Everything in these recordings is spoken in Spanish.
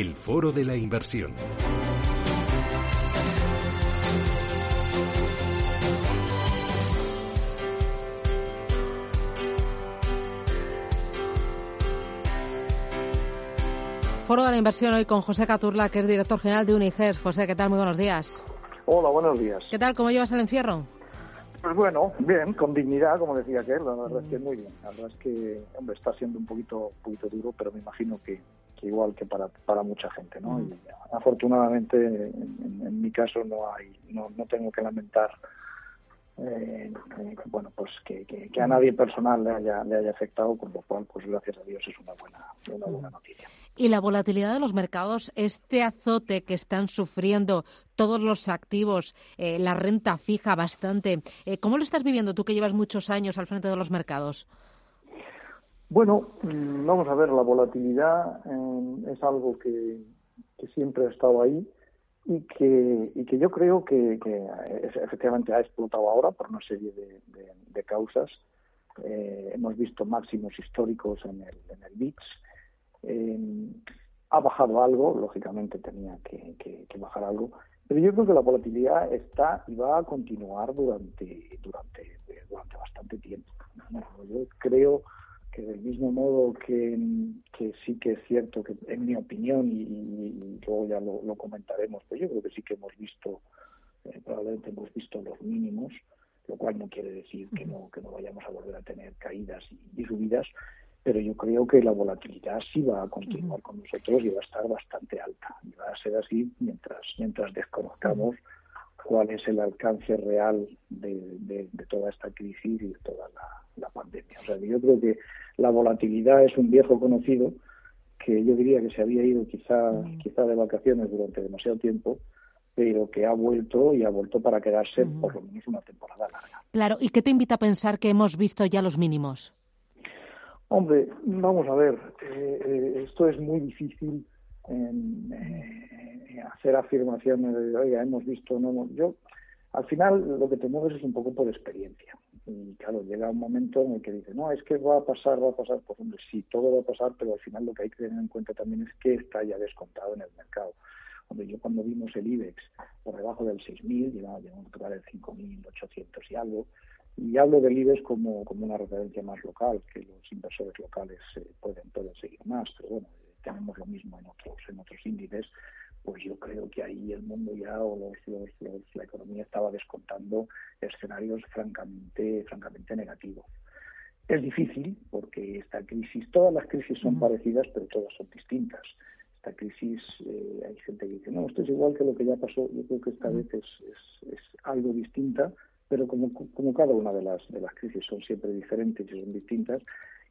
el foro de la inversión. Foro de la Inversión hoy con José Caturla, que es director general de Uniges. José, ¿qué tal? Muy buenos días. Hola, buenos días. ¿Qué tal? ¿Cómo llevas el encierro? Pues bueno, bien, con dignidad, como decía aquel, la verdad es que muy bien. La verdad es que, hombre, está siendo un poquito, un poquito duro, pero me imagino que, igual que para, para mucha gente, ¿no? Y afortunadamente, en, mi caso, no hay, no, no tengo que lamentar eh, bueno, pues que, que, a nadie personal le haya, le haya afectado, con lo cual, pues gracias a Dios es una buena, una buena noticia. Y la volatilidad de los mercados, este azote que están sufriendo todos los activos, eh, la renta fija bastante, eh, ¿cómo lo estás viviendo tú que llevas muchos años al frente de los mercados? Bueno, mm, vamos a ver, la volatilidad eh, es algo que, siempre ha estado ahí y que, y que yo creo que, efectivamente ha explotado ahora por una serie de, causas. Eh, hemos visto máximos históricos en el, en el. Eh, ha bajado algo, lógicamente tenía que, bajar algo, pero yo creo que la volatilidad está y va a continuar durante, durante, durante bastante tiempo. Yo creo que del mismo modo que, sí que es cierto que en mi opinión y, luego ya lo, comentaremos pues yo creo que sí que hemos visto eh, probablemente hemos visto los mínimos lo cual no quiere decir que no que no vayamos a volver a tener caídas y, subidas pero yo creo que la volatilidad sí va a continuar con nosotros y va a estar bastante alta y va a ser así mientras mientras desconozcamos cuál es el alcance real de, toda esta crisis y de toda la, pandemia. O sea, yo creo que la volatilidad es un viejo conocido que yo diría que se había ido quizá, mm. quizá de vacaciones durante demasiado tiempo, pero que ha vuelto y ha vuelto para quedarse por lo menos una temporada larga. Claro, ¿y qué te invita a pensar que hemos visto ya los mínimos? Hombre, vamos a ver, eh, eh, esto es muy difícil en, eh, hacer afirmaciones de, oiga, hemos visto, no, yo, al final lo que te mueves es un poco por experiencia. Y claro, llega un momento en el que dice, no, es que va a pasar, va a pasar, pues hombre, sí, todo va a pasar, pero al final lo que hay que tener en cuenta también es que está ya descontado en el mercado. Hombre, yo cuando vimos el IBEX por debajo del 6.000, llegamos a tocar el 5.800 y algo, y hablo del IBEX como, como una referencia más local, que los inversores locales eh, pueden, pueden seguir más, pero bueno, tenemos lo mismo en otros, en otros índices, pues yo creo que ahí el mundo ya o los, los, la economía estaba descontando escenarios francamente, francamente negativos. Es difícil porque esta crisis, todas las crisis son parecidas, pero todas son distintas. Esta crisis, eh, hay gente que dice, no, esto es igual que lo que ya pasó. Yo creo que esta vez es, es, es, algo distinta, pero como, como cada una de las, de las crisis son siempre diferentes y son distintas,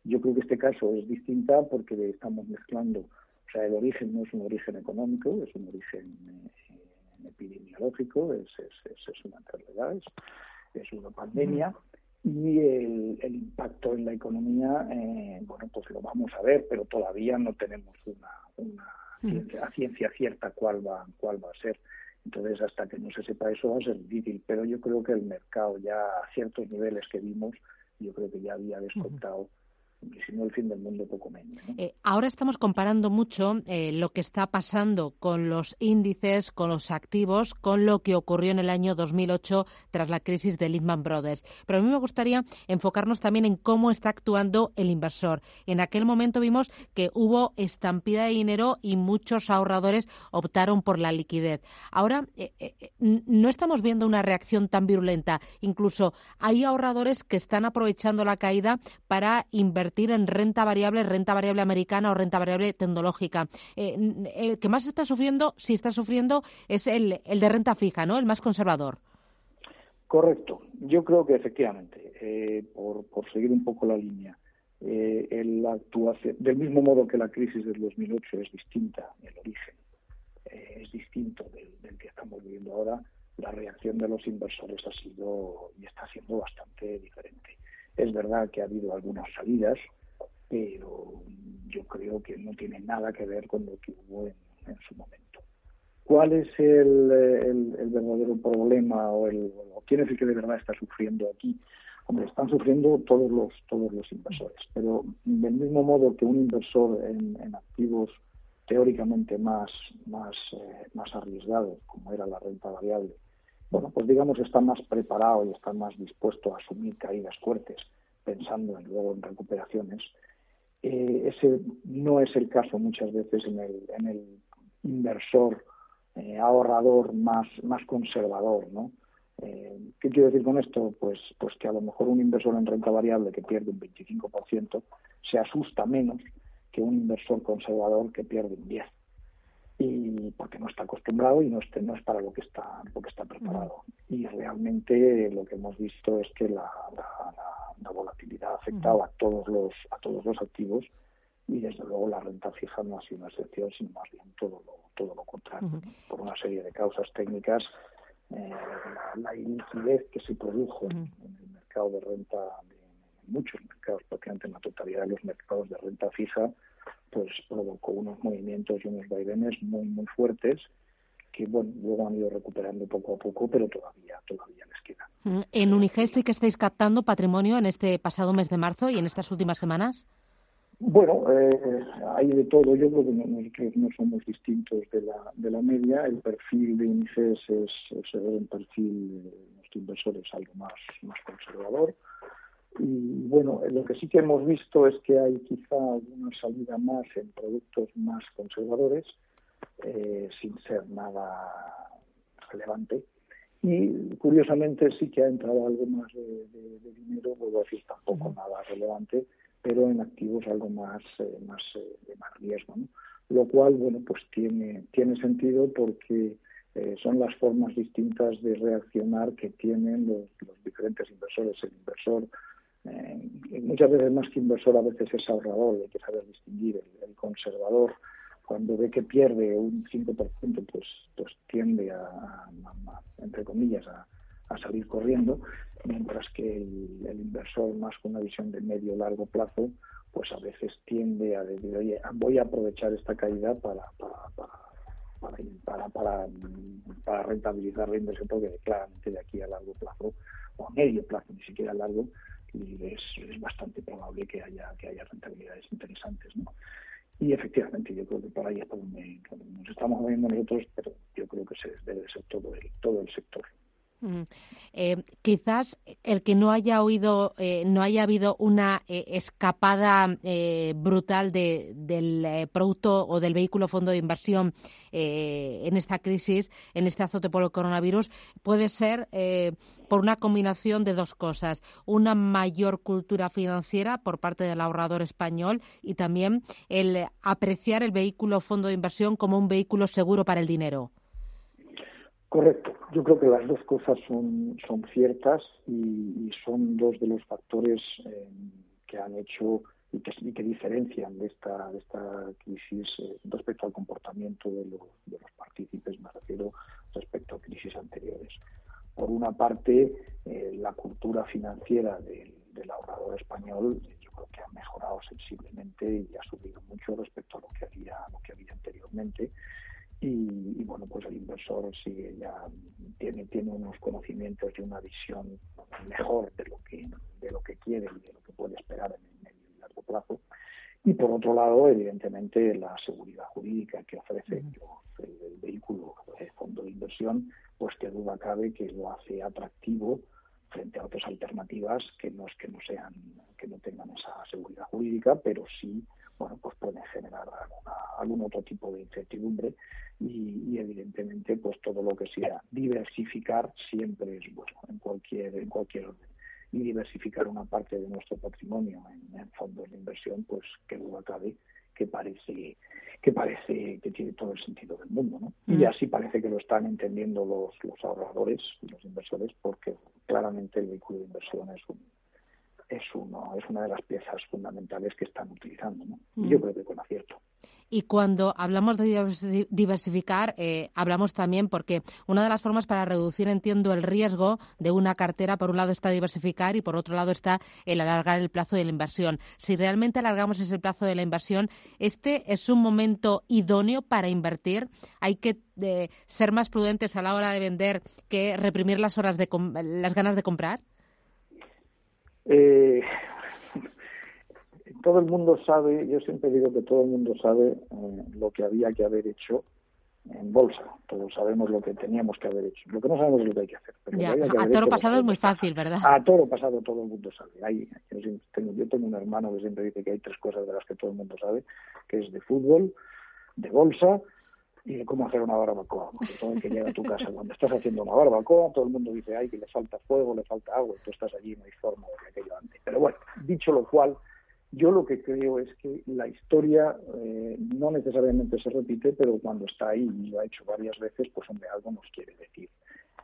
yo creo que este caso es distinta porque estamos mezclando, o sea, el origen no es un origen económico, es un origen eh, epidemiológico, es, es, una enfermedad, es, una pandemia. Y el, impacto en la economía, eh, bueno, pues lo vamos a ver, pero todavía no tenemos una, una ciencia, cierta cuál va, cuál va a ser. Entonces, hasta que no se sepa eso va a ser difícil, pero yo creo que el mercado ya a ciertos niveles que vimos, yo creo que ya había descontado y si no el fin del mundo poco menos. Eh, ahora estamos comparando mucho eh, lo que está pasando con los índices, con los activos, con lo que ocurrió en el año 2008 tras la crisis de Lehman Brothers. Pero a mí me gustaría enfocarnos también en cómo está actuando el inversor. En aquel momento vimos que hubo estampida de dinero y muchos ahorradores optaron por la liquidez. Ahora eh, no estamos viendo una reacción tan virulenta. Incluso hay ahorradores que están aprovechando la caída para invertir en renta variable, renta variable americana o renta variable tecnológica. Eh, el que más está sufriendo, si está sufriendo, es el, el de renta fija, ¿no? El más conservador. Correcto. Yo creo que efectivamente, eh, por, seguir un poco la línea, eh, la actuación, del mismo modo que la crisis del 2008 es distinta, el origen eh, es distinto del, que estamos viviendo ahora, la reacción de los inversores ha sido y está siendo bastante diferente. Es verdad que ha habido algunas salidas, pero yo creo que no tiene nada que ver con lo que hubo en, su momento. ¿Cuál es el, el, verdadero problema o, quién es el que de verdad está sufriendo aquí? Hombre, están sufriendo todos los todos los inversores, pero del mismo modo que un inversor en, activos teóricamente más, más, eh, más arriesgado, como era la renta variable, bueno, pues digamos está más preparado y está más dispuesto a asumir caídas fuertes, pensando en, luego en recuperaciones. Eh, ese no es el caso muchas veces en el, inversor eh, ahorrador más, más conservador, ¿no? Eh, ¿Qué quiero decir con esto? Pues, pues que a lo mejor un inversor en renta variable que pierde un 25% se asusta menos que un inversor conservador que pierde un 10% y porque no está acostumbrado y no, es, no es para lo que está lo que está preparado. Y realmente lo que hemos visto es que la, la, volatilidad ha afectado a todos los a todos los activos y desde luego la renta fija no ha sido una excepción sino más bien todo lo todo lo contrario. Por una serie de causas técnicas eh, la, iliquidez que se produjo en, el mercado de renta, en muchos mercados, prácticamente en la totalidad de los mercados de renta fija, pues provocó unos movimientos y unos vaivenes muy, muy fuertes que bueno, luego han ido recuperando poco a poco, pero todavía, todavía les queda. ¿En Unigest sí que estáis captando patrimonio en este pasado mes de marzo y en estas últimas semanas? Bueno, eh, hay de todo. Yo creo que nosotros no somos distintos de la, de la media. El perfil de índices es, es un perfil de nuestro inversor es algo más, más conservador. Y bueno, lo que sí que hemos visto es que hay quizá una salida más en productos más conservadores, eh, sin ser nada relevante. Y curiosamente sí que ha entrado algo más de, dinero, vuelvo a decir, tampoco nada relevante, pero en activos algo más, eh, más eh, de más riesgo. ¿no? Lo cual, bueno, pues tiene, tiene sentido porque eh, son las formas distintas de reaccionar que tienen los, los diferentes inversores. El inversor, muchas veces más que inversor, a veces es ahorrador, hay que saber distinguir. El, conservador, cuando ve que pierde un 5%, pues, pues tiende a entre comillas, a, a salir corriendo, mientras que el, inversor más con una visión de medio largo plazo, pues a veces tiende a decir, oye, voy a aprovechar esta caída para, para, para, para, rentabilizar la inversión, porque claramente de aquí a largo plazo, o a medio plazo, ni siquiera a largo, es, bastante probable que haya, que haya rentabilidades interesantes. ¿no? Y efectivamente, yo creo que por ahí es por donde, nos estamos moviendo nosotros, pero yo creo que se debe ser todo el, todo el sector. Mm. Eh, quizás el que no haya oído, eh, no haya habido una eh, escapada brutal de, del producto o del vehículo fondo de inversión en esta crisis, en este azote por el coronavirus, puede ser por una combinación de dos cosas: una mayor cultura financiera por parte del ahorrador español y también el apreciar el vehículo fondo de inversión como un vehículo seguro para el dinero. Correcto. Yo creo que las dos cosas son, son ciertas y, son dos de los factores eh, que han hecho y que, que, diferencian de esta, de esta crisis eh, respecto al comportamiento de los, de los partícipes, me refiero respecto a crisis anteriores. Por una parte, eh, la cultura financiera del, del ahorrador español yo creo que ha mejorado sensiblemente y ha subido mucho respecto a lo que había, lo que había anteriormente y, bueno pues el inversor sigue ya tiene tiene unos conocimientos y una visión mejor de lo que de lo que quiere y de lo que puede esperar en el medio y largo plazo. Y por otro lado evidentemente la seguridad jurídica que ofrece el, vehículo el fondo de inversión pues que duda cabe que lo hace atractivo frente a otras alternativas que no es que no sean que no tengan esa seguridad jurídica pero sí bueno, pues pueden generar algún otro tipo de incertidumbre y, evidentemente pues todo lo que sea diversificar siempre es bueno en cualquier en cualquier orden y diversificar una parte de nuestro patrimonio en, fondos de inversión pues que duda cabe que parece que parece que tiene todo el sentido del mundo ¿no? y así parece que lo están entendiendo los, los ahorradores y los inversores porque claramente el vehículo de inversión es un es, uno, es una de las piezas fundamentales que están utilizando. ¿no? Yo mm. creo que con acierto. Y cuando hablamos de diversificar, eh, hablamos también porque una de las formas para reducir, entiendo, el riesgo de una cartera, por un lado está diversificar y por otro lado está el alargar el plazo de la inversión. Si realmente alargamos ese plazo de la inversión, ¿este es un momento idóneo para invertir? ¿Hay que eh, ser más prudentes a la hora de vender que reprimir las, horas de las ganas de comprar? Eh, todo el mundo sabe, yo siempre digo que todo el mundo sabe eh, lo que había que haber hecho en bolsa. Todos sabemos lo que teníamos que haber hecho. Lo que no sabemos es lo que hay que hacer. a toro pasado es muy fácil, ¿verdad? A toro pasado todo el mundo sabe. Hay, yo, tengo, yo tengo un hermano que siempre dice que hay tres cosas de las que todo el mundo sabe, que es de fútbol, de bolsa y de cómo hacer una barbacoa. Porque todo el que llega a tu casa cuando estás haciendo una barbacoa, todo el mundo dice, ay, que le falta fuego, le falta agua, y tú estás allí no hay forma de aquello antes. Pero bueno, dicho lo cual, yo lo que creo es que la historia eh, no necesariamente se repite, pero cuando está ahí y lo ha hecho varias veces, pues hombre, algo nos quiere decir.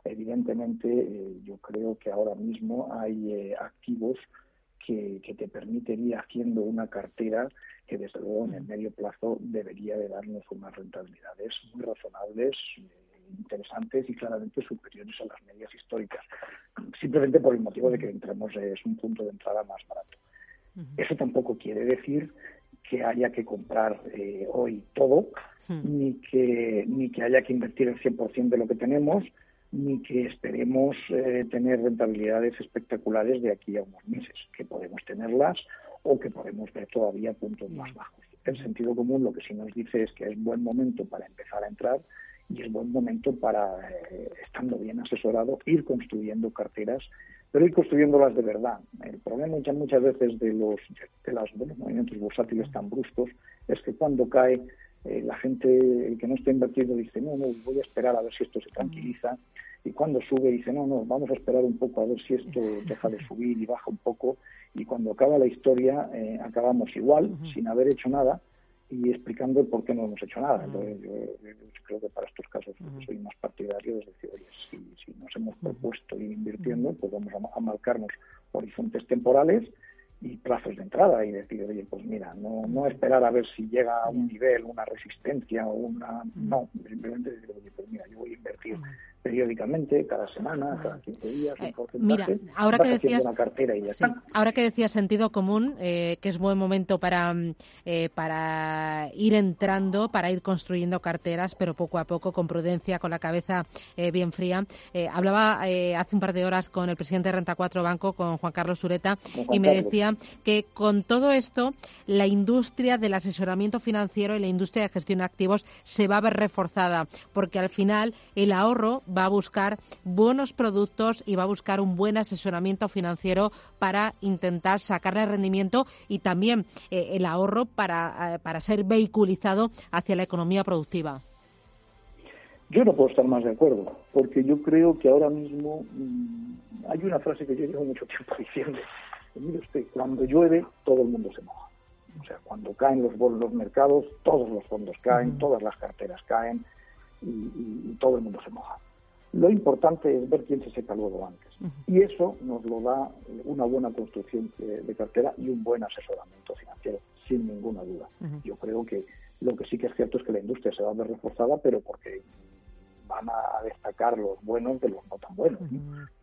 Evidentemente, eh, yo creo que ahora mismo hay eh, activos que, te permiten ir haciendo una cartera que desde luego en el medio plazo debería de darnos unas rentabilidades muy razonables, interesantes y claramente superiores a las medias históricas, simplemente por el motivo de que entramos es un punto de entrada más barato. Eso tampoco quiere decir que haya que comprar eh, hoy todo, ni, que, ni que haya que invertir el 100% de lo que tenemos, ni que esperemos eh, tener rentabilidades espectaculares de aquí a unos meses, que podemos tenerlas o que podemos ver todavía puntos más bajos. El sentido común lo que sí nos dice es que es buen momento para empezar a entrar y es buen momento para, eh, estando bien asesorado, ir construyendo carteras pero ir construyéndolas de verdad. El problema muchas, muchas veces de los, de los movimientos bursátiles tan bruscos es que cuando cae eh, la gente, el que no está invertido, dice, no, no, voy a esperar a ver si esto se tranquiliza. Y cuando sube, dice, no, no, vamos a esperar un poco a ver si esto deja de subir y baja un poco. Y cuando acaba la historia, eh, acabamos igual, sin haber hecho nada y explicando por qué no hemos hecho nada. Entonces, yo, creo que para estos casos soy más partidario de decir, oye, si, si nos hemos propuesto ir invirtiendo, pues vamos a, marcarnos horizontes temporales y plazos de entrada y decir, oye, pues mira, no, no esperar a ver si llega a un nivel, una resistencia o una... No, simplemente decir, oye, pues mira, yo voy a invertir periódicamente, cada semana, cada 15 días, un eh, Mira, ahora que decías, una cartera y ya ahora que decías sentido común, eh, que es buen momento para, mm, eh, para ir entrando, para ir construyendo carteras, pero poco a poco, con prudencia, con la cabeza bien fría. hablaba hace un par de horas con el presidente de Renta 4 Banco, con Juan Carlos Sureta, y me decía que con todo esto, la industria del asesoramiento financiero y la industria de gestión de activos se va a ver reforzada, porque al final el ahorro va a buscar buenos productos y va a buscar un buen asesoramiento financiero para intentar sacarle rendimiento y también eh, el ahorro para, eh, para ser vehiculizado hacia la economía productiva. Yo no puedo estar más de acuerdo, porque yo creo que ahora mismo mm, hay una frase que yo llevo mucho tiempo diciendo. Mire usted, cuando llueve todo el mundo se moja. O sea, cuando caen los, los mercados, todos los fondos caen, todas las carteras caen y todo el mundo se moja. Lo importante es ver quién se seca luego antes. Y eso nos lo da una buena construcción de, cartera y un buen asesoramiento financiero, sin ninguna duda. Yo creo que lo que sí que es cierto es que la industria se va a ver reforzada, pero porque van a destacar los buenos de los no tan buenos.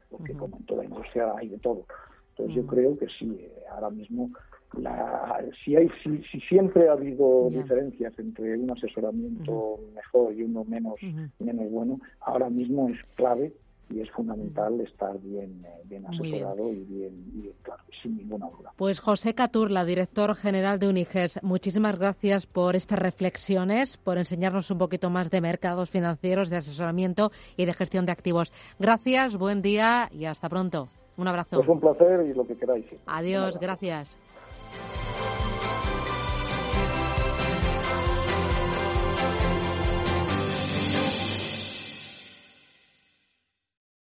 Porque como en toda industria hay de todo. Entonces yo creo que sí, eh, ahora mismo la, si, hay, si, siempre ha habido diferencias entre un asesoramiento mejor y uno menos, menos bueno, ahora mismo es clave y es fundamental estar bien, eh, bien asesorado y bien, claro, sin ninguna duda. Pues José Caturla, director general de Uniges, muchísimas gracias por estas reflexiones, por enseñarnos un poquito más de mercados financieros, de asesoramiento y de gestión de activos. Gracias, buen día y hasta pronto. Un abrazo. Pues un placer y lo que queráis. Adiós, gracias.